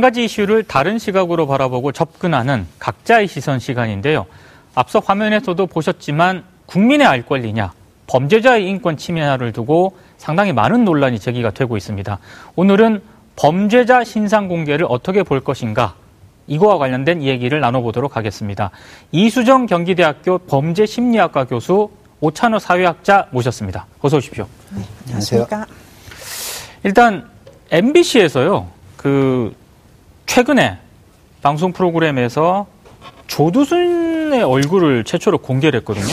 한 가지 이슈를 다른 시각으로 바라보고 접근하는 각자의 시선 시간인데요. 앞서 화면에서도 보셨지만 국민의 알 권리냐, 범죄자의 인권 침해냐를 두고 상당히 많은 논란이 제기가 되고 있습니다. 오늘은 범죄자 신상 공개를 어떻게 볼 것인가 이거와 관련된 얘기를 나눠보도록 하겠습니다. 이수정 경기대학교 범죄심리학과 교수 오찬호 사회학자 모셨습니다. 어서 오십시오. 네, 안녕하세요. 일단 MBC에서요. 그 최근에 방송 프로그램에서 조두순의 얼굴을 최초로 공개를 했거든요.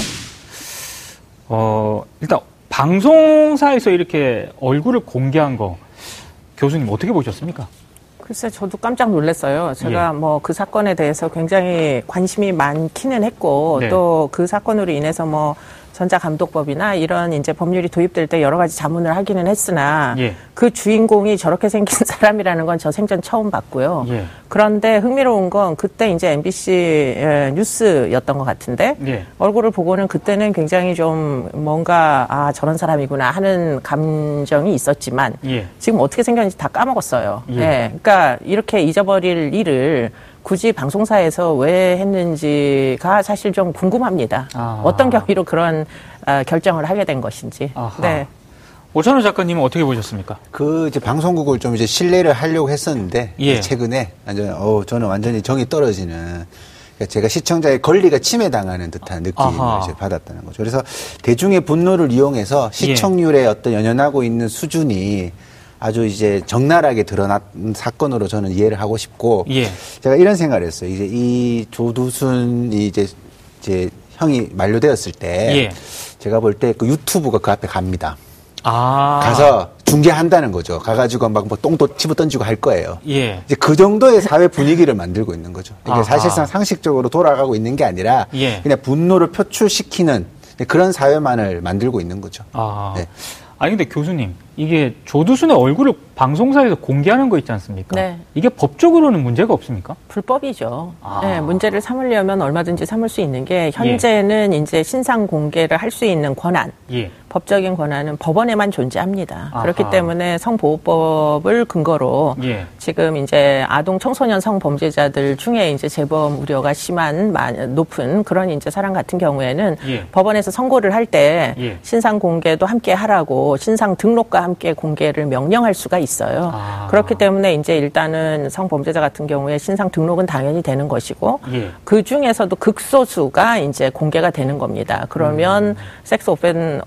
어, 일단 방송사에서 이렇게 얼굴을 공개한 거 교수님 어떻게 보셨습니까? 글쎄 저도 깜짝 놀랐어요. 제가 예. 뭐그 사건에 대해서 굉장히 관심이 많기는 했고 네. 또그 사건으로 인해서 뭐 전자감독법이나 이런 이제 법률이 도입될 때 여러 가지 자문을 하기는 했으나 예. 그 주인공이 저렇게 생긴 사람이라는 건 저 생전 처음 봤고요. 예. 그런데 흥미로운 건 그때 이제 MBC 뉴스였던 것 같은데 예. 얼굴을 보고는 그때는 굉장히 좀 뭔가 아 저런 사람이구나 하는 감정이 있었지만 예. 지금 어떻게 생겼는지 다 까먹었어요. 예. 예. 그러니까 이렇게 잊어버릴 일을 굳이 방송사에서 왜 했는지가 사실 좀 궁금합니다. 아. 어떤 경위로 그런 어, 결정을 하게 된 것인지. 아하. 네. 오찬호 작가님은 어떻게 보셨습니까? 그 이제 방송국을 좀 이제 신뢰를 하려고 했었는데 예. 최근에 완전 어 저는 완전히 정이 떨어지는 그러니까 제가 시청자의 권리가 침해당하는 듯한 느낌을 이제 받았다는 거죠. 그래서 대중의 분노를 이용해서 시청률에 예. 어떤 연연하고 있는 수준이 아주 이제 적나라하게 드러난 사건으로 저는 이해를 하고 싶고 예. 제가 이런 생각을 했어요. 이제 이 조두순이 이제 이제 형이 만료되었을 때 예. 제가 볼 때 그 유튜브가 그 앞에 갑니다. 아. 가서 중계한다는 거죠. 가가지고 막 뭐 똥도 집어 던지고 할 거예요. 예. 이제 그 정도의 사회 분위기를 만들고 있는 거죠. 이게 사실상 상식적으로 돌아가고 있는 게 아니라 예. 그냥 분노를 표출시키는 그런 사회만을 만들고 있는 거죠. 아. 네. 아니 근데 교수님 이게 조두순의 얼굴을 방송사에서 공개하는 거 있지 않습니까? 네. 이게 법적으로는 문제가 없습니까? 불법이죠. 아. 네, 문제를 삼으려면 얼마든지 삼을 수 있는 게 현재는 예. 이제 신상 공개를 할 수 있는 권한, 예. 법적인 권한은 법원에만 존재합니다. 아하. 그렇기 때문에 성보호법을 근거로 예. 지금 이제 아동 청소년 성범죄자들 중에 이제 재범 우려가 심한 높은 그런 이제 사람 같은 경우에는 예. 법원에서 선고를 할때 예. 신상 공개도 함께 하라고 신상 등록과 함께 공개를 명령할 수가 있어요. 아. 그렇기 때문에 이제 일단은 성범죄자 같은 경우에 신상 등록은 당연히 되는 것이고 예. 그 중에서도 극소수가 이제 공개가 되는 겁니다. 그러면 음. 섹스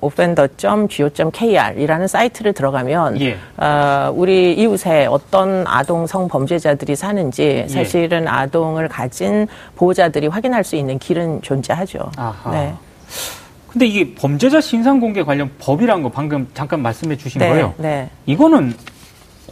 오펜 open.go.kr이라는 사이트를 들어가면 예. 어, 우리 이웃에 어떤 아동 성범죄자들이 사는지 예. 사실은 예. 아동을 가진 보호자들이 확인할 수 있는 길은 존재하죠. 아하. 네. 근데 이게 범죄자 신상 공개 관련 법이라는 거 방금 잠깐 말씀해 주신 네, 거예요. 네. 이거는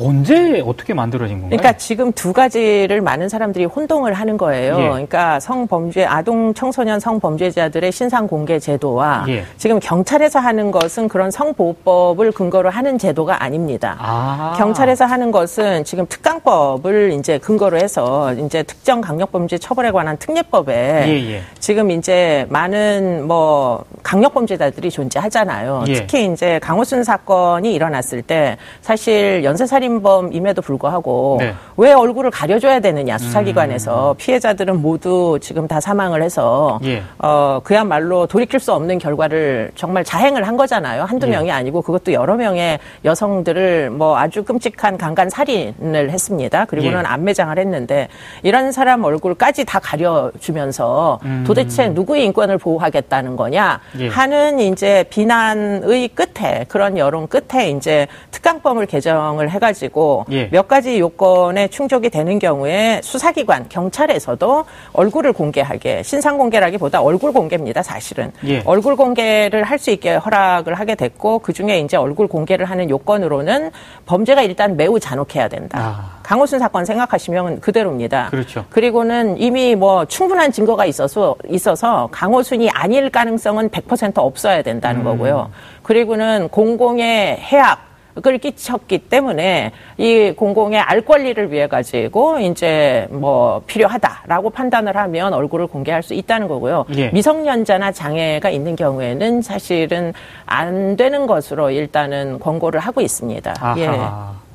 언제 어떻게 만들어진 건가요? 그러니까 지금 두 가지를 많은 사람들이 혼동을 하는 거예요. 예. 그러니까 성범죄 아동 청소년 성범죄자들의 신상 공개 제도와 예. 지금 경찰에서 하는 것은 그런 성보호법을 근거로 하는 제도가 아닙니다. 아. 경찰에서 하는 것은 지금 특강법을 이제 근거로 해서 이제 특정 강력범죄 처벌에 관한 특례법에 예, 예. 지금 이제 많은 뭐 강력범죄자들이 존재하잖아요. 예. 특히 이제 강호순 사건이 일어났을 때 사실 연쇄살인 살인범임에도 불구하고 네. 왜 얼굴을 가려줘야 되느냐 수사기관에서 음. 피해자들은 모두 지금 다 사망을 해서 예. 어 그야말로 돌이킬 수 없는 결과를 정말 자행을 한 거잖아요 한두 예. 명이 아니고 그것도 여러 명의 여성들을 뭐 아주 끔찍한 강간 살인을 했습니다 그리고는 예. 안매장을 했는데 이런 사람 얼굴까지 다 가려주면서 음. 도대체 누구의 인권을 보호하겠다는 거냐 예. 하는 이제 비난의 끝에 그런 여론 끝에 이제 특강법을 개정을 해가지고 가지고 예. 몇 가지 요건에 충족이 되는 경우에 수사기관 경찰에서도 얼굴을 공개하게 신상 공개라기보다 얼굴 공개입니다. 사실은 예. 얼굴 공개를 할 수 있게 허락을 하게 됐고 그 중에 이제 얼굴 공개를 하는 요건으로는 범죄가 일단 매우 잔혹해야 된다. 아. 강호순 사건 생각하시면 그대로입니다. 그렇죠. 그리고는 이미 뭐 충분한 증거가 있어서 있어서 강호순이 아닐 가능성은 100% 없어야 된다는 음. 거고요. 그리고는 공공의 해악 그걸 끼쳤기 때문에 이 공공의 알 권리를 위해 가지고 이제 뭐 필요하다라고 판단을 하면 얼굴을 공개할 수 있다는 거고요. 예. 미성년자나 장애가 있는 경우에는 사실은 안 되는 것으로 일단은 권고를 하고 있습니다. 아하. 예.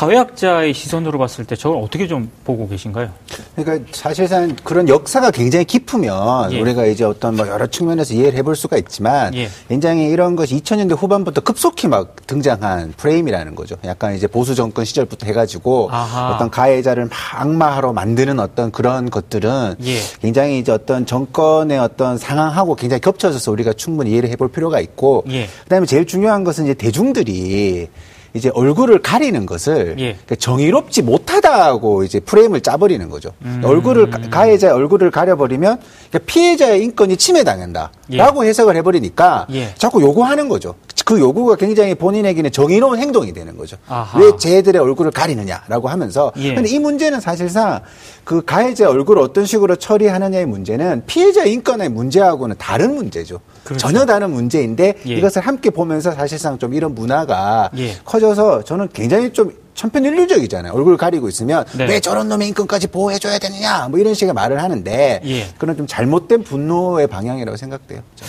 사회학자의 시선으로 봤을 때 저걸 어떻게 좀 보고 계신가요? 그러니까 사실상 그런 역사가 굉장히 깊으면 예. 우리가 이제 어떤 뭐 여러 측면에서 이해를 해볼 수가 있지만 예. 굉장히 이런 것이 2000년대 후반부터 급속히 막 등장한 프레임이라는 거죠. 약간 이제 보수 정권 시절부터 해가지고 아하. 어떤 가해자를 막 악마하러 만드는 어떤 그런 것들은 예. 굉장히 이제 어떤 정권의 어떤 상황하고 굉장히 겹쳐져서 우리가 충분히 이해를 해볼 필요가 있고 예. 그다음에 제일 중요한 것은 이제 대중들이 이제 얼굴을 가리는 것을 예. 그러니까 정의롭지 못하다고 이제 프레임을 짜버리는 거죠. 음. 얼굴을 가해자의 얼굴을 가려버리면 그러니까 피해자의 인권이 침해당한다라고 예. 해석을 해버리니까 예. 자꾸 요구하는 거죠. 그 요구가 굉장히 본인에게는 정의로운 행동이 되는 거죠. 아하. 왜 쟤들의 얼굴을 가리느냐라고 하면서. 예. 근데 이 문제는 사실상 그 가해자 얼굴을 어떤 식으로 처리하느냐의 문제는 피해자 인권의 문제하고는 다른 문제죠. 그렇죠. 전혀 다른 문제인데 예. 이것을 함께 보면서 사실상 좀 이런 문화가 예. 커져서 저는 굉장히 좀 천편일률적이잖아요. 얼굴 가리고 있으면 네. 왜 저런 놈의 인권까지 보호해줘야 되느냐 뭐 이런 식의 말을 하는데 예. 그런 좀 잘못된 분노의 방향이라고 생각돼요. 저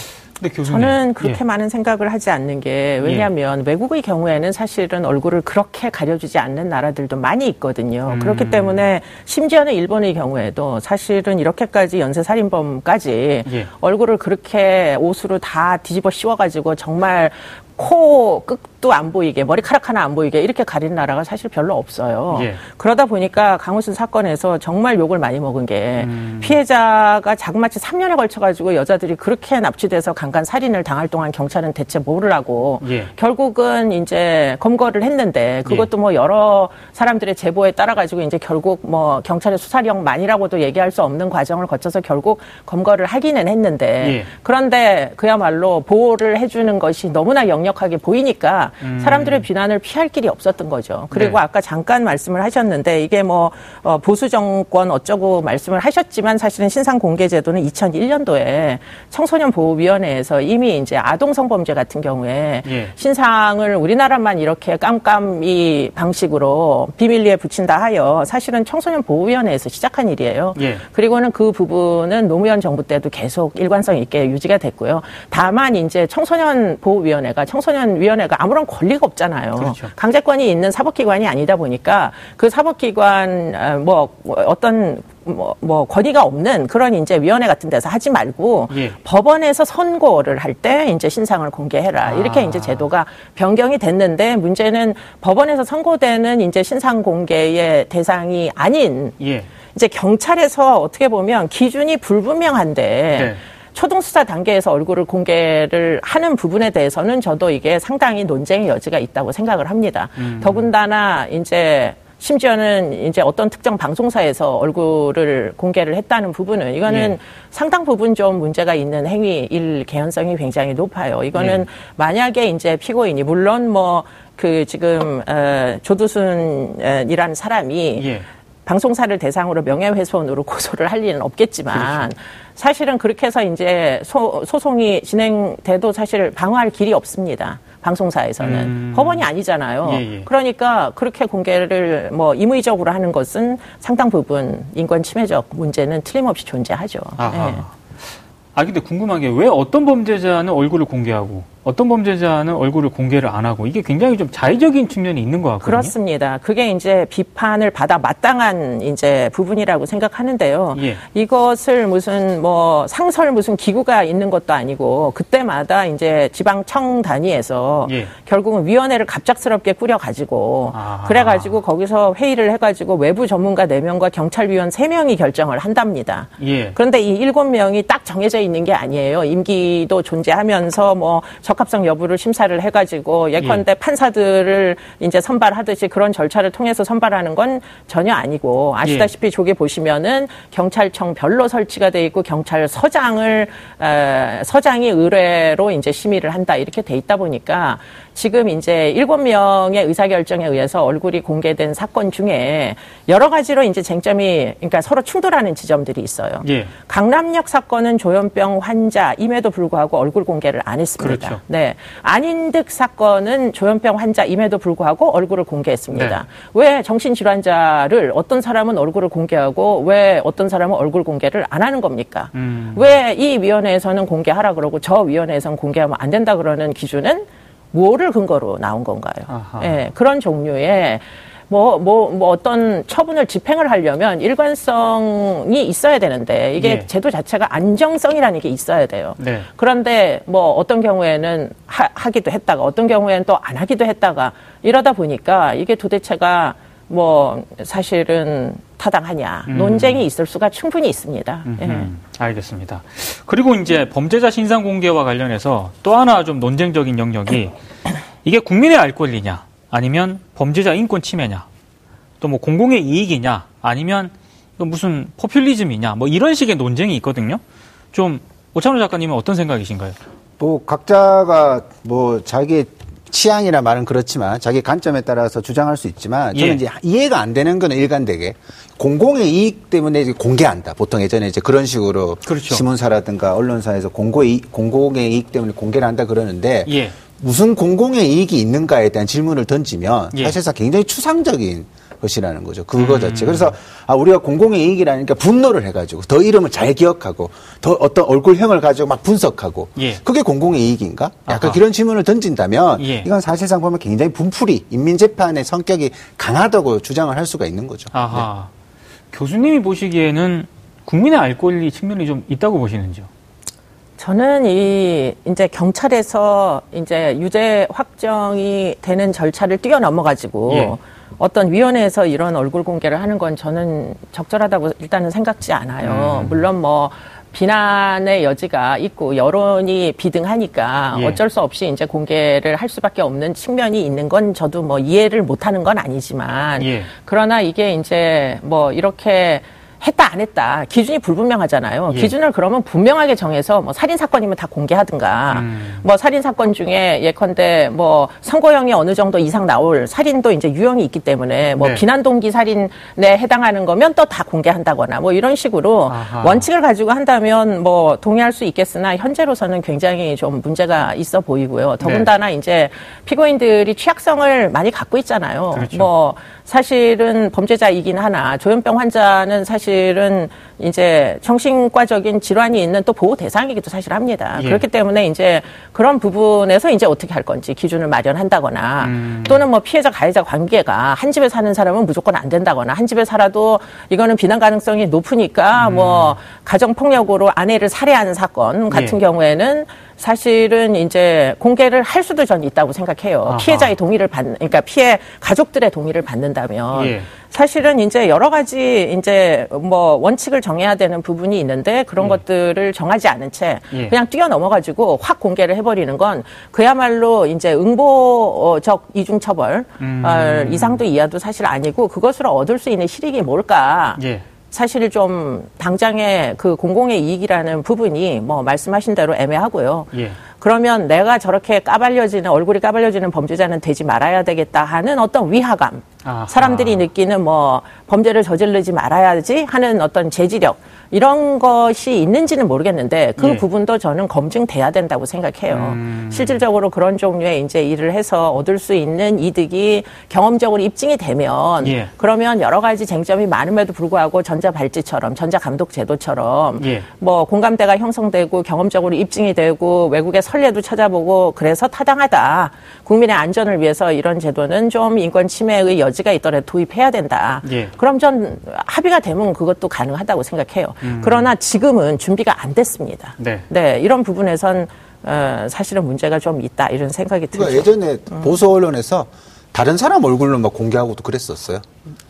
는 그렇게 예. 많은 생각을 하지 않는 게 왜냐하면 예. 외국의 경우에는 사실은 얼굴을 그렇게 가려주지 않는 나라들도 많이 있거든요. 음. 그렇기 때문에 심지어는 일본의 경우에도 사실은 이렇게까지 연쇄살인범까지 예. 얼굴을 그렇게 옷으로 다 뒤집어 씌워가지고 정말 코 끝 도 안 보이게 머리카락 하나 안 보이게 이렇게 가린 나라가 사실 별로 없어요. 예. 그러다 보니까 강우순 사건에서 정말 욕을 많이 먹은 게 음. 피해자가 자그마치 3년에 걸쳐가지고 여자들이 그렇게 납치돼서 강간 살인을 당할 동안 경찰은 대체 뭐를 하고 예. 결국은 이제 검거를 했는데 그것도 예. 뭐 여러 사람들의 제보에 따라 가지고 이제 결국 뭐 경찰의 수사력만이라고도 얘기할 수 없는 과정을 거쳐서 결국 검거를 하기는 했는데 예. 그런데 그야말로 보호를 해주는 것이 너무나 영역 강력하게 보이니까 음. 사람들의 비난을 피할 길이 없었던 거죠. 그리고 네. 아까 잠깐 말씀을 하셨는데 이게 뭐 어, 보수 정권 어쩌고 말씀을 하셨지만 사실은 신상 공개 제도는 2001년도에 청소년 보호위원회에서 이미 이제 아동 성범죄 같은 경우에 예. 신상을 우리나라만 이렇게 깜깜이 방식으로 비밀리에 붙인다 하여 사실은 청소년 보호위원회에서 시작한 일이에요. 예. 그리고는 그 부분은 노무현 정부 때도 계속 일관성 있게 유지가 됐고요. 다만 이제 청소년 보호위원회가 청 청소년 위원회가 아무런 권리가 없잖아요. 그렇죠. 강제권이 있는 사법기관이 아니다 보니까 그 사법기관 어, 뭐 어떤 뭐, 뭐 권위가 없는 그런 이제 위원회 같은 데서 하지 말고 예. 법원에서 선고를 할 때 이제 신상을 공개해라 아. 이렇게 이제 제도가 변경이 됐는데 문제는 법원에서 선고되는 이제 신상 공개의 대상이 아닌 예. 이제 경찰에서 어떻게 보면 기준이 불분명한데. 네. 초등수사 단계에서 얼굴을 공개를 하는 부분에 대해서는 저도 이게 상당히 논쟁의 여지가 있다고 생각을 합니다. 음. 더군다나 이제 심지어는 이제 어떤 특정 방송사에서 얼굴을 공개를 했다는 부분은 이거는 예. 상당 부분 좀 문제가 있는 행위일 개연성이 굉장히 높아요. 이거는 예. 만약에 이제 피고인이 물론 뭐 그 지금 어, 조두순이라는 사람이 예. 방송사를 대상으로 명예훼손으로 고소를 할 일은 없겠지만 그렇죠. 사실은 그렇게 해서 이제 소, 소송이 진행돼도 사실 방어할 길이 없습니다. 방송사에서는 음. 법원이 아니잖아요. 예, 예. 그러니까 그렇게 공개를 뭐 임의적으로 하는 것은 상당 부분 인권 침해적 문제는 틀림없이 존재하죠. 아하. 예. 아 근데 궁금한 게 왜 어떤 범죄자는 얼굴을 공개하고 어떤 범죄자는 얼굴을 공개를 안 하고 이게 굉장히 좀 자의적인 측면이 있는 것 같거든요. 그렇습니다. 그게 이제 비판을 받아 마땅한 이제 부분이라고 생각하는데요. 예. 이것을 무슨 뭐 상설 무슨 기구가 있는 것도 아니고 그때마다 이제 지방청 단위에서 예. 결국은 위원회를 갑작스럽게 꾸려 가지고 그래 가지고 거기서 회의를 해 가지고 외부 전문가 4명과 경찰위원 3명이 결정을 한답니다. 예. 그런데 이 7명이 딱 정해져 있는 게 아니에요. 임기도 존재하면서 뭐 적합성 여부를 심사를 해가지고 예컨대 예. 판사들을 이제 선발하듯이 그런 절차를 통해서 선발하는 건 전혀 아니고 아시다시피 예. 조개 보시면은 경찰청 별로 설치가 돼 있고 경찰서장을 에, 서장이 의뢰로 이제 심의를 한다 이렇게 돼 있다 보니까 지금 이제 일곱 명의 의사결정에 의해서 얼굴이 공개된 사건 중에 여러 가지로 이제 쟁점이 그러니까 서로 충돌하는 지점들이 있어요. 예. 강남역 사건은 조현병 환자임에도 불구하고 얼굴 공개를 안 했습니다. 그렇죠. 네. 안인득 사건은 조현병 환자임에도 불구하고 얼굴을 공개했습니다. 네. 왜 정신질환자를 어떤 사람은 얼굴을 공개하고 왜 어떤 사람은 얼굴 공개를 안 하는 겁니까? 음. 왜이 위원회에서는 공개하라 그러고 저 위원회에서는 공개하면 안 된다 그러는 기준은 뭐를 근거로 나온 건가요? 예, 그런 종류의 뭐, 뭐, 뭐 어떤 처분을 집행을 하려면 일관성이 있어야 되는데 이게 예. 제도 자체가 안정성이라는 게 있어야 돼요. 네. 그런데 뭐 어떤 경우에는 하, 기도 했다가 어떤 경우에는 또 안 하기도 했다가 이러다 보니까 이게 도대체가 뭐 사실은 타당하냐 음. 논쟁이 있을 수가 충분히 있습니다. 예. 알겠습니다. 그리고 이제 범죄자 신상 공개와 관련해서 또 하나 좀 논쟁적인 영역이 이게 국민의 알 권리냐 아니면 범죄자 인권 침해냐, 또 뭐 공공의 이익이냐, 아니면 무슨 포퓰리즘이냐, 뭐 이런 식의 논쟁이 있거든요. 좀 오찬호 작가님은 어떤 생각이신가요? 뭐 각자가 뭐 자기 취향이나 말은 그렇지만 자기 관점에 따라서 주장할 수 있지만 저는 예. 이제 이해가 안 되는 거는 일관되게 공공의 이익 때문에 이제 공개한다. 보통 예전에 이제 그런 식으로 그렇죠. 신문사라든가 언론사에서 공공의, 공공의 이익 때문에 공개를 한다 그러는데 예. 무슨 공공의 이익이 있는가에 대한 질문을 던지면 예. 사실상 굉장히 추상적인 것이라는 거죠. 그거 음. 자체. 그래서 아 우리가 공공의 이익이라니까 분노를 해가지고 더 이름을 잘 기억하고 더 어떤 얼굴형을 가지고 막 분석하고 예. 그게 공공의 이익인가? 약간 아하. 그런 질문을 던진다면 예. 이건 사실상 보면 굉장히 분풀이 인민재판의 성격이 강하다고 주장을 할 수가 있는 거죠. 아하. 네. 교수님이 보시기에는 국민의 알 권리 측면이 좀 있다고 보시는지요? 저는 이 이제 경찰에서 이제 유죄 확정이 되는 절차를 뛰어넘어 가지고 예. 어떤 위원회에서 이런 얼굴 공개를 하는 건 저는 적절하다고 일단은 생각지 않아요. 음. 물론 뭐 비난의 여지가 있고 여론이 비등하니까 예. 어쩔 수 없이 이제 공개를 할 수밖에 없는 측면이 있는 건 저도 뭐 이해를 못하는 건 아니지만 예. 그러나 이게 이제 뭐 이렇게 했다 안 했다 기준이 불분명하잖아요. 예. 기준을 그러면 분명하게 정해서 뭐 살인 사건이면 다 공개하든가 음. 뭐 살인 사건 중에 예컨대 뭐 선고형이 어느 정도 이상 나올 살인도 이제 유형이 있기 때문에 뭐 네. 비난 동기 살인에 해당하는 거면 또 다 공개한다거나 뭐 이런 식으로 아하. 원칙을 가지고 한다면 뭐 동의할 수 있겠으나 현재로서는 굉장히 좀 문제가 있어 보이고요. 더군다나 네. 이제 피고인들이 취약성을 많이 갖고 있잖아요. 그렇죠. 뭐 사실은 범죄자이긴 하나 조현병 환자는 사실은 이제 정신과적인 질환이 있는 또 보호 대상이기도 사실 합니다. 예. 그렇기 때문에 이제 그런 부분에서 이제 어떻게 할 건지 기준을 마련한다거나 음. 또는 뭐 피해자 가해자 관계가 한 집에 사는 사람은 무조건 안 된다거나 한 집에 살아도 이거는 비난 가능성이 높으니까 음. 뭐 가정 폭력으로 아내를 살해하는 사건 같은 예. 경우에는 사실은 이제 공개를 할 수도 전 있다고 생각해요. 아하. 피해자의 동의를 받는, 그러니까 피해 가족들의 동의를 받는다면 예. 사실은 이제 여러 가지 이제 뭐 원칙을 정 해야 되는 부분이 있는데 그런 예. 것들을 정하지 않은 채 예. 그냥 뛰어넘어가지고 확 공개를 해버리는 건 그야말로 이제 응보적 이중처벌 음. 어, 이상도 이하도 사실 아니고 그것으로 얻을 수 있는 실익이 뭘까? 예. 사실 좀 당장의 그 공공의 이익이라는 부분이 뭐 말씀하신 대로 애매하고요. 예. 그러면 내가 저렇게 까발려지는 얼굴이 까발려지는 범죄자는 되지 말아야 되겠다 하는 어떤 위화감, 아하. 사람들이 느끼는 뭐 범죄를 저지르지 말아야지 하는 어떤 재지력 이런 것이 있는지는 모르겠는데 그 예. 부분도 저는 검증돼야 된다고 생각해요. 음. 실질적으로 그런 종류의 이제 일을 해서 얻을 수 있는 이득이 경험적으로 입증이 되면 예. 그러면 여러 가지 쟁점이 많음에도 불구하고 전자발찌처럼 전자감독제도처럼 예. 뭐 공감대가 형성되고 경험적으로 입증이 되고 외국의 선례도 찾아보고 그래서 타당하다. 국민의 안전을 위해서 이런 제도는 좀 인권 침해의 여지가 있더라도 도입해야 된다. 예. 그럼 전 합의가 되면 그것도 가능하다고 생각해요. 음. 그러나 지금은 준비가 안 됐습니다. 네. 네 이런 부분에선 어, 사실은 문제가 좀 있다 이런 생각이 그러니까 들죠. 예전에 음. 보수 언론에서 다른 사람 얼굴로 막 공개하고도 그랬었어요.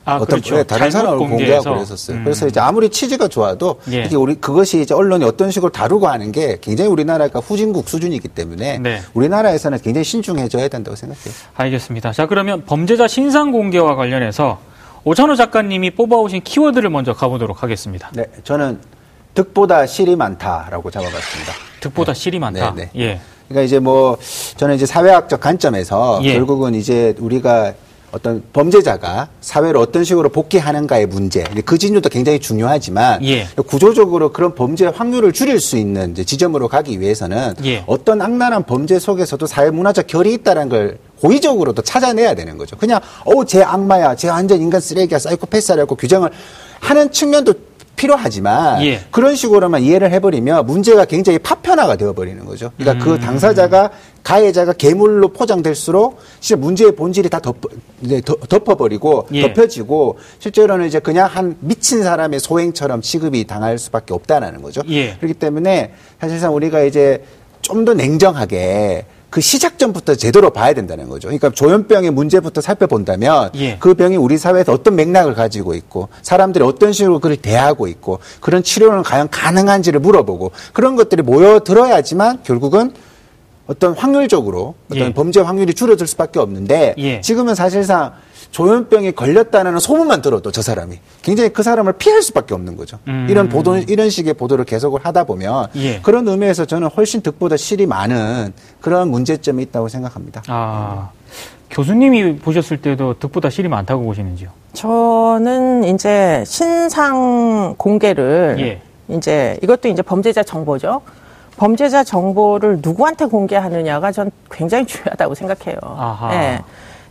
아, 어떤 그렇죠. 네, 다른 사람 얼굴 공개하고 그랬었어요. 음. 그래서 이제 아무리 취지가 좋아도 예. 이게 우리 그것이 이제 언론이 어떤 식으로 다루고 하는 게 굉장히 우리나라가 후진국 수준이기 때문에 네. 우리나라에서는 굉장히 신중해져야 된다고 생각해요. 알겠습니다. 자 그러면 범죄자 신상 공개와 관련해서 오찬호 작가님이 뽑아오신 키워드를 먼저 가보도록 하겠습니다. 네, 저는 득보다 실이 많다라고 잡아봤습니다. 득보다 네. 실이 많다. 네, 네. 예. 그러니까 이제 뭐 저는 이제 사회학적 관점에서 예. 결국은 이제 우리가 어떤 범죄자가 사회로 어떤 식으로 복귀하는가의 문제, 그 진료도 굉장히 중요하지만 예. 구조적으로 그런 범죄 확률을 줄일 수 있는 지점으로 가기 위해서는 예. 어떤 악랄한 범죄 속에서도 사회 문화적 결이 있다는 걸 고의적으로도 찾아내야 되는 거죠. 그냥 어제 악마야, 제 완전 인간 쓰레기야, 사이코패스라고 규정을 하는 측면도 필요하지만 예. 그런 식으로만 이해를 해버리면 문제가 굉장히 파편화가 되어버리는 거죠. 그러니까 그 음. 그 당사자가 가해자가 괴물로 포장될수록 진짜 문제의 본질이 다 덮, 덮어버리고 예. 덮여지고 실제로는 이제 그냥 한 미친 사람의 소행처럼 취급이 당할 수밖에 없다라는 거죠. 예. 그렇기 때문에 사실상 우리가 이제 좀 더 냉정하게 그 시작점부터 제대로 봐야 된다는 거죠. 그러니까 조현병의 문제부터 살펴본다면 예. 그 병이 우리 사회에서 어떤 맥락을 가지고 있고 사람들이 어떤 식으로 그를 대하고 있고 그런 치료는 과연 가능한지를 물어보고 그런 것들이 모여들어야지만 결국은 어떤 확률적으로 어떤 예. 범죄 확률이 줄어들 수밖에 없는데 예. 지금은 사실상 조현병에 걸렸다는 소문만 들어도 저 사람이 굉장히 그 사람을 피할 수밖에 없는 거죠. 음. 이런 보도 이런 식의 보도를 계속을 하다 보면 예. 그런 의미에서 저는 훨씬 득보다 실이 많은 그런 문제점이 있다고 생각합니다. 아. 교수님이 보셨을 때도 득보다 실이 많다고 보시는지요? 저는 이제 신상 공개를 예. 이제 이것도 이제 범죄자 정보죠. 범죄자 정보를 누구한테 공개하느냐가 전 굉장히 중요하다고 생각해요. 아하. 네.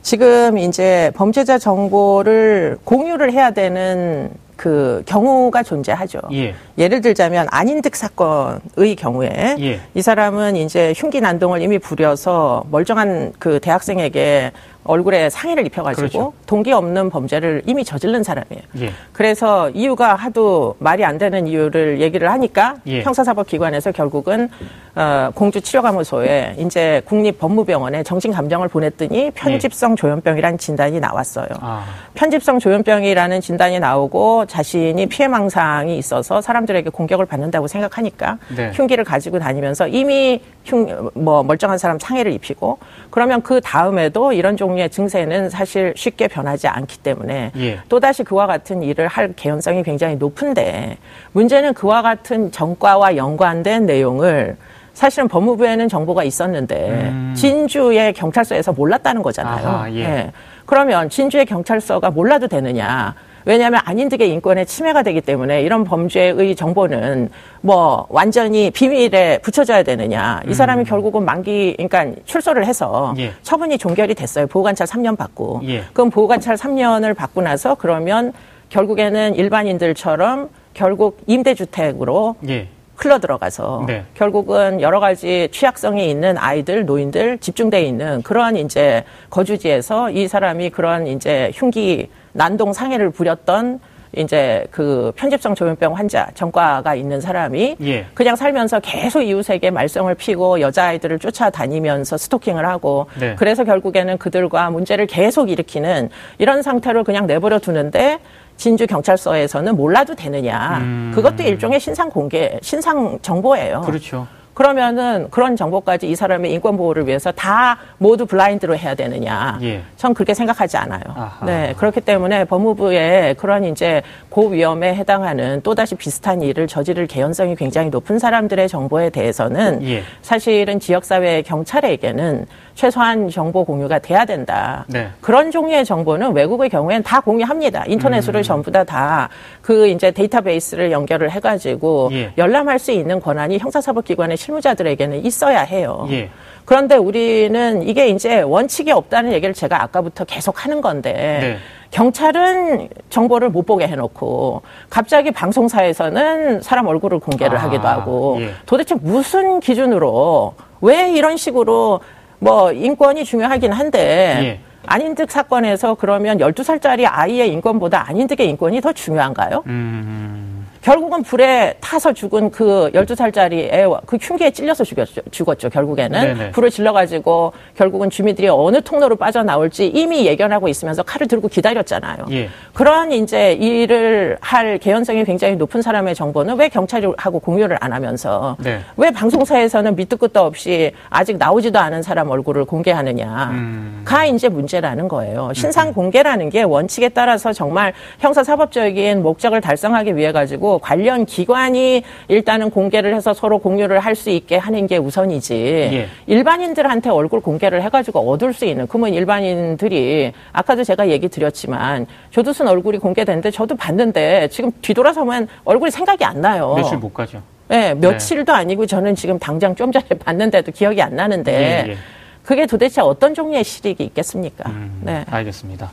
지금 이제 범죄자 정보를 공유를 해야 되는 그 경우가 존재하죠. 예. 를 들자면 안인득 사건의 경우에 예. 이 사람은 이제 흉기 난동을 이미 부려서 멀쩡한 그 대학생에게 얼굴에 상해를 입혀가지고 그렇죠. 동기 없는 범죄를 이미 저지른 사람이에요. 예. 그래서 이유가 하도 말이 안 되는 이유를 얘기를 하니까 예. 형사사법기관에서 결국은 어, 공주치료감호소에 이제 국립법무병원에 정신감정을 보냈더니 편집성 조현병이라는 진단이 나왔어요. 아. 편집성 조현병이라는 진단이 나오고 자신이 피해망상이 있어서 사람들에게 공격을 받는다고 생각하니까 네. 흉기를 가지고 다니면서 이미 흉, 뭐 멀쩡한 사람 상해를 입히고 그러면 그 다음에도 이런 종 류의 증세는 사실 쉽게 변하지 않기 때문에 예. 또다시 그와 같은 일을 할 개연성이 굉장히 높은데 문제는 그와 같은 전과와 연관된 내용을 사실은 법무부에는 정보가 있었는데 음. 진주의 경찰서에서 몰랐다는 거잖아요. 아하, 예. 네. 그러면 진주의 경찰서가 몰라도 되느냐? 왜냐하면 안인득의 인권에 침해가 되기 때문에 이런 범죄의 정보는 뭐 완전히 비밀에 붙여져야 되느냐. 이 사람이 음. 결국은 만기, 그러니까 출소를 해서 예. 처분이 종결이 됐어요. 보호관찰 3년 받고. 예. 그럼 보호관찰 3년을 받고 나서 그러면 결국에는 일반인들처럼 결국 임대주택으로 예. 흘러 들어가서 네. 결국은 여러 가지 취약성이 있는 아이들, 노인들 집중돼 있는 그러한 이제 거주지에서 이 사람이 그런 이제 흉기 난동 상해를 부렸던 이제 그 편집성 조현병 환자 전과가 있는 사람이 예. 그냥 살면서 계속 이웃에게 말썽을 피고 여자아이들을 쫓아다니면서 스토킹을 하고 네. 그래서 결국에는 그들과 문제를 계속 일으키는 이런 상태로 그냥 내버려 두는데 진주 경찰서에서는 몰라도 되느냐. 음. 그것도 일종의 신상 공개, 신상 정보예요. 그렇죠. 그러면은 그런 정보까지 이 사람의 인권 보호를 위해서 다 모두 블라인드로 해야 되느냐? 예. 전 그렇게 생각하지 않아요. 아하. 네 그렇기 때문에 법무부의 그런 이제 고위험에 해당하는 또 다시 비슷한 일을 저지를 개연성이 굉장히 높은 사람들의 정보에 대해서는 예. 사실은 지역 사회 경찰에게는 최소한 정보 공유가 돼야 된다. 네. 그런 종류의 정보는 외국의 경우에는 다 공유합니다. 인터넷으로 음. 전부 다 다 그 이제 데이터베이스를 연결을 해가지고 예. 열람할 수 있는 권한이 형사사법기관의 실무자들에게는 있어야 해요. 예. 그런데 우리는 이게 이제 원칙이 없다는 얘기를 제가 아까부터 계속 하는 건데 네. 경찰은 정보를 못 보게 해놓고 갑자기 방송사에서는 사람 얼굴을 공개를 아, 하기도 하고 예. 도대체 무슨 기준으로 왜 이런 식으로 뭐 인권이 중요하긴 한데 예. 안인득 사건에서 그러면 12살짜리 아이의 인권보다 안인득의 인권이 더 중요한가요? 음. 결국은 불에 타서 죽은 그 12살짜리 애와 그 흉기에 찔려서 죽였죠, 죽었죠, 결국에는. 네네. 불을 질러가지고 결국은 주민들이 어느 통로로 빠져나올지 이미 예견하고 있으면서 칼을 들고 기다렸잖아요. 예. 그런 이제 일을 할 개연성이 굉장히 높은 사람의 정보는 왜 경찰하고 공유를 안 하면서 네. 왜 방송사에서는 밑도 끝도 없이 아직 나오지도 않은 사람 얼굴을 공개하느냐가 음. 이제 문제라는 거예요. 신상 음. 공개라는 게 원칙에 따라서 정말 형사사법적인 목적을 달성하기 위해 가지고 관련 기관이 일단은 공개를 해서 서로 공유를 할 수 있게 하는 게 우선이지 예. 일반인들한테 얼굴 공개를 해가지고 얻을 수 있는 그러면 일반인들이 아까도 제가 얘기 드렸지만 조두순 얼굴이 공개됐는데 저도 봤는데 지금 뒤돌아서면 얼굴이 생각이 안 나요. 며칠 못 가죠. 네, 며칠도 네. 아니고 저는 지금 당장 좀 전에 봤는데도 기억이 안 나는데 예, 예. 그게 도대체 어떤 종류의 실익이 있겠습니까? 음, 네. 알겠습니다.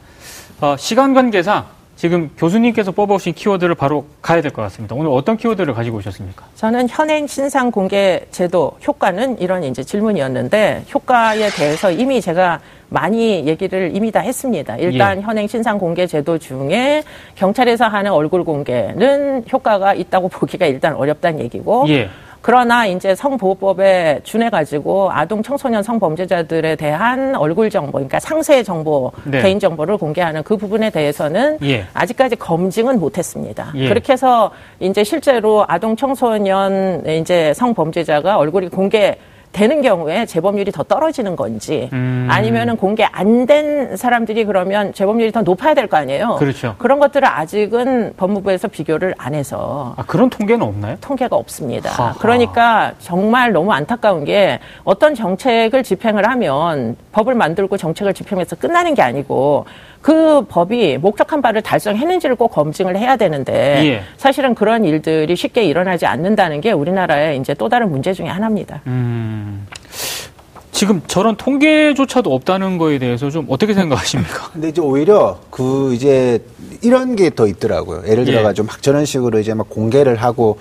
어, 시간 관계상 지금 교수님께서 뽑아오신 키워드를 바로 가야 될 것 같습니다. 오늘 어떤 키워드를 가지고 오셨습니까? 저는 현행 신상 공개 제도 효과는 이런 이제 질문이었는데 효과에 대해서 이미 제가 많이 얘기를 이미 다 했습니다. 일단 예. 현행 신상 공개 제도 중에 경찰에서 하는 얼굴 공개는 효과가 있다고 보기가 일단 어렵다는 얘기고 예. 그러나 이제 성보호법에 준해가지고 아동 청소년 성범죄자들에 대한 얼굴 정보, 그러니까 상세 정보, 네. 개인 정보를 공개하는 그 부분에 대해서는 예. 아직까지 검증은 못했습니다. 예. 그렇게 해서 이제 실제로 아동 청소년 이제 성범죄자가 얼굴이 공개 되는 경우에 재범률이 더 떨어지는 건지 음. 아니면은 공개 안 된 사람들이 그러면 재범률이 더 높아야 될 거 아니에요. 그렇죠. 그런 것들을 아직은 법무부에서 비교를 안 해서 아, 그런 통계는 없나요? 통계가 없습니다. 하하. 그러니까 정말 너무 안타까운 게 어떤 정책을 집행을 하면 법을 만들고 정책을 집행해서 끝나는 게 아니고 그 법이 목적한 바를 달성했는지를 꼭 검증을 해야 되는데 예. 사실은 그런 일들이 쉽게 일어나지 않는다는 게 우리나라의 이제 또 다른 문제 중에 하나입니다. 음. 지금 저런 통계조차도 없다는 거에 대해서 좀 어떻게 생각하십니까? 근데 이제 오히려 그 이제 이런 게 더 있더라고요. 예를 들어가지고 예. 막 저런 식으로 이제 막 공개를 하고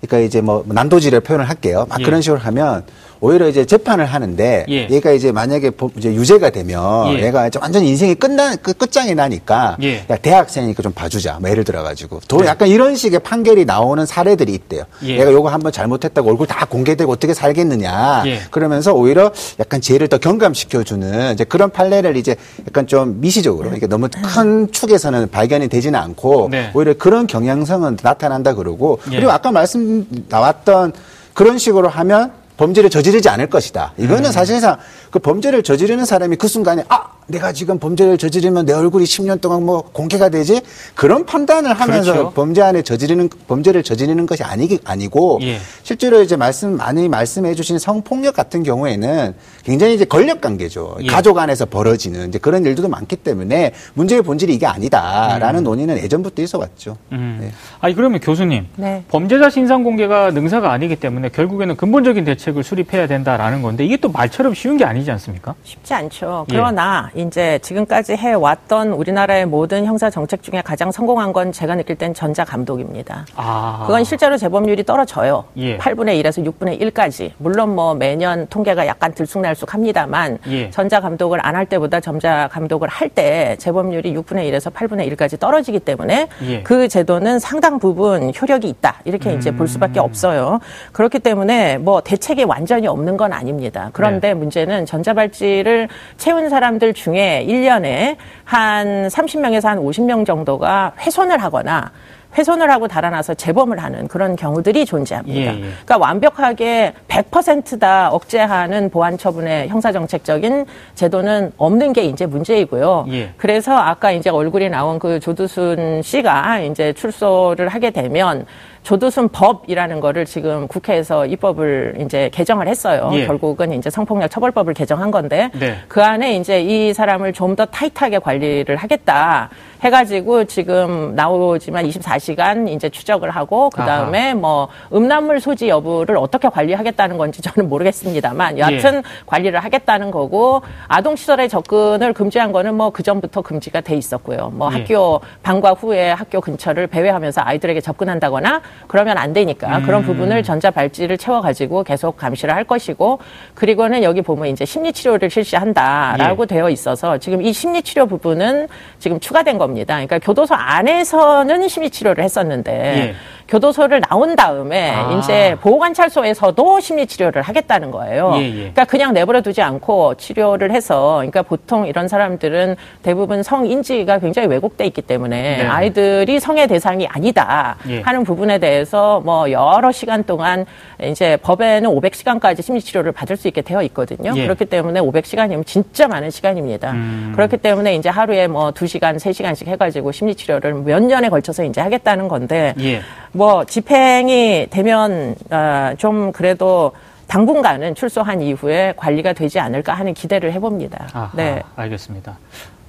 그러니까 이제 뭐 난도질을 표현을 할게요. 막 예. 그런 식으로 하면 오히려 이제 재판을 하는데 예. 얘가 이제 만약에 이제 유죄가 되면 예. 얘가 완전 인생이 끝나 끝, 끝장이 나니까 예. 야 대학생이니까 좀 봐주자. 뭐 예를 들어가지고 또 네. 약간 이런 식의 판결이 나오는 사례들이 있대요. 예. 얘가 요거 한번 잘못했다고 얼굴 다 공개되고 어떻게 살겠느냐. 예. 그러면서 오히려 약간 죄를 더 경감시켜주는 이제 그런 판례를 이제 약간 좀 미시적으로 이게 너무 큰 축에서는 발견이 되지는 않고 네. 오히려 그런 경향성은 나타난다 그러고 예. 그리고 아까 말씀 나왔던 그런 식으로 하면 범죄를 저지르지 않을 것이다. 이거는 음. 사실상 그 범죄를 저지르는 사람이 그 순간에 아 내가 지금 범죄를 저지르면 내 얼굴이 10년 동안 뭐 공개가 되지 그런 판단을 하면서 그렇죠. 범죄 안에 저지르는 범죄를 저지르는 것이 아니기 아니고 예. 실제로 이제 말씀 많이 말씀해 주신 성폭력 같은 경우에는 굉장히 이제 권력 관계죠. 예. 가족 안에서 벌어지는 이제 그런 일들도 많기 때문에 문제의 본질이 이게 아니다라는 음. 논의는 예전부터 있어 왔죠. 음. 네. 아니 그러면 교수님 네. 범죄자 신상 공개가 능사가 아니기 때문에 결국에는 근본적인 대책을 수립해야 된다라는 건데 이게 또 말처럼 쉬운 게 아니지 않습니까? 쉽지 않죠. 그러나 예. 이제 지금까지 해왔던 우리나라의 모든 형사 정책 중에 가장 성공한 건 제가 느낄 땐 전자 감독입니다. 아. 그건 실제로 재범률이 떨어져요. 예. 8분의 1에서 6분의 1까지. 물론 뭐 매년 통계가 약간 들쑥날쑥합니다만 예. 전자 감독을 안 할 때보다 전자 감독을 할 때 재범률이 6분의 1에서 8분의 1까지 떨어지기 때문에 예. 그 제도는 상당 부분 효력이 있다. 이렇게 음. 이제 볼 수밖에 음. 없어요. 그렇기 때문에 뭐 대책이 완전히 없는 건 아닙니다. 그런데 네. 문제는 전자발찌를 채운 사람들 중에 중에 1년에 한 30명에서 한 50명 정도가 훼손을 하거나 훼손을 하고 달아나서 재범을 하는 그런 경우들이 존재합니다. 예, 예. 그러니까 완벽하게 100%다 억제하는 보안 처분의 형사정책적인 제도는 없는 게 이제 문제이고요. 예. 그래서 아까 이제 얼굴이 나온 그 조두순 씨가 이제 출소를 하게 되면 조두순 법이라는 거를 지금 국회에서 입법을 이제 개정을 했어요. 예. 결국은 이제 성폭력 처벌법을 개정한 건데 네. 그 안에 이제 이 사람을 좀 더 타이트하게 관리를 하겠다. 해가지고 지금 나오지만 24시간 이제 추적을 하고 그 다음에 뭐 음란물 소지 여부를 어떻게 관리하겠다는 건지 저는 모르겠습니다만 여하튼 예. 관리를 하겠다는 거고 아동 시설에 접근을 금지한 거는 뭐 그 전부터 금지가 돼 있었고요. 뭐 예. 학교 방과 후에 학교 근처를 배회하면서 아이들에게 접근한다거나 그러면 안 되니까 음. 그런 부분을 전자 발찌를 채워가지고 계속 감시를 할 것이고 그리고는 여기 보면 이제 심리 치료를 실시한다라고 예. 되어 있어서 지금 이 심리 치료 부분은 지금 추가된 겁니다. 겁니다. 그러니까 교도소 안에서는 심리 치료를 했었는데 예. 교도소를 나온 다음에 아. 이제 보호관찰소에서도 심리 치료를 하겠다는 거예요. 예, 예. 그러니까 그냥 내버려 두지 않고 치료를 해서 그러니까 보통 이런 사람들은 대부분 성 인지가 굉장히 왜곡돼 있기 때문에 네. 아이들이 성의 대상이 아니다 예. 하는 부분에 대해서 뭐 여러 시간 동안 이제 법에는 500시간까지 심리 치료를 받을 수 있게 되어 있거든요. 예. 그렇기 때문에 500시간이면 진짜 많은 시간입니다. 음. 그렇기 때문에 이제 하루에 뭐 2시간, 3시간 씩 해 가지고 심리 치료를 몇 년에 걸쳐서 이제 하겠다는 건데 예. 뭐 집행이 되면 어, 좀 그래도 당분간은 출소한 이후에 관리가 되지 않을까 하는 기대를 해봅니다. 아하, 네, 알겠습니다.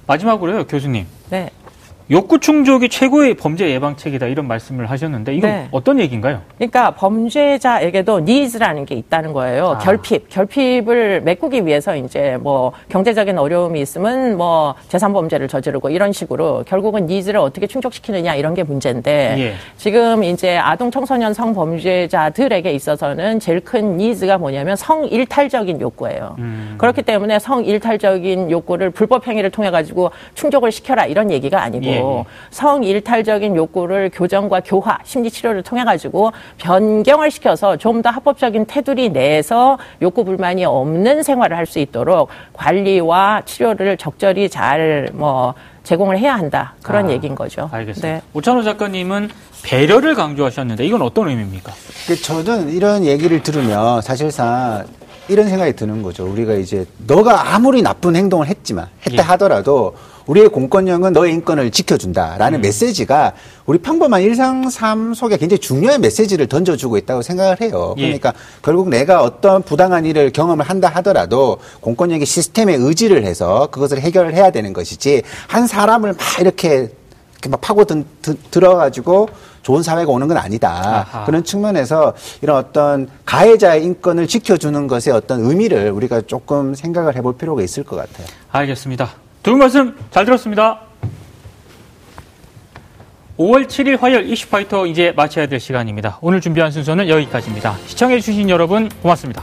마지막으로요, 교수님. 네. 욕구 충족이 최고의 범죄 예방책이다 이런 말씀을 하셨는데 이건 네. 어떤 얘기인가요? 그러니까 범죄자에게도 needs라는 게 있다는 거예요. 아. 결핍, 결핍을 메꾸기 위해서 이제 뭐 경제적인 어려움이 있으면 뭐 재산 범죄를 저지르고 이런 식으로 결국은 needs를 어떻게 충족시키느냐 이런 게 문제인데 예. 지금 이제 아동 청소년 성범죄자들에게 있어서는 제일 큰 needs가 뭐냐면 성일탈적인 욕구예요. 음. 그렇기 때문에 성일탈적인 욕구를 불법 행위를 통해 가지고 충족을 시켜라 이런 얘기가 아니고 예. 예. 성일탈적인 욕구를 교정과 교화, 심리 치료를 통해 가지고 변경을 시켜서 좀 더 합법적인 테두리 내에서 욕구 불만이 없는 생활을 할 수 있도록 관리와 치료를 적절히 잘뭐 제공을 해야 한다. 그런 아, 얘기인 거죠. 알겠습니다. 네. 오찬호 작가님은 배려를 강조하셨는데 이건 어떤 의미입니까? 그 저는 이런 얘기를 들으면 사실상 이런 생각이 드는 거죠. 우리가 이제 너가 아무리 나쁜 행동을 했지만 했다 예. 하더라도 우리의 공권력은 너의 인권을 지켜준다라는 음. 메시지가 우리 평범한 일상 삶 속에 굉장히 중요한 메시지를 던져주고 있다고 생각을 해요. 예. 그러니까 예. 결국 내가 어떤 부당한 일을 경험을 한다 하더라도 공권력이 시스템에 의지를 해서 그것을 해결을 해야 되는 것이지 한 사람을 막 이렇게 막 파고 든, 드, 들어가지고 좋은 사회가 오는 건 아니다. 아하. 그런 측면에서 이런 어떤 가해자의 인권을 지켜주는 것의 어떤 의미를 우리가 조금 생각을 해볼 필요가 있을 것 같아요. 알겠습니다. 두 분 말씀 잘 들었습니다. 5월 7일 화요일 이슈파이터 이제 마쳐야 될 시간입니다. 오늘 준비한 순서는 여기까지입니다. 시청해주신 여러분 고맙습니다.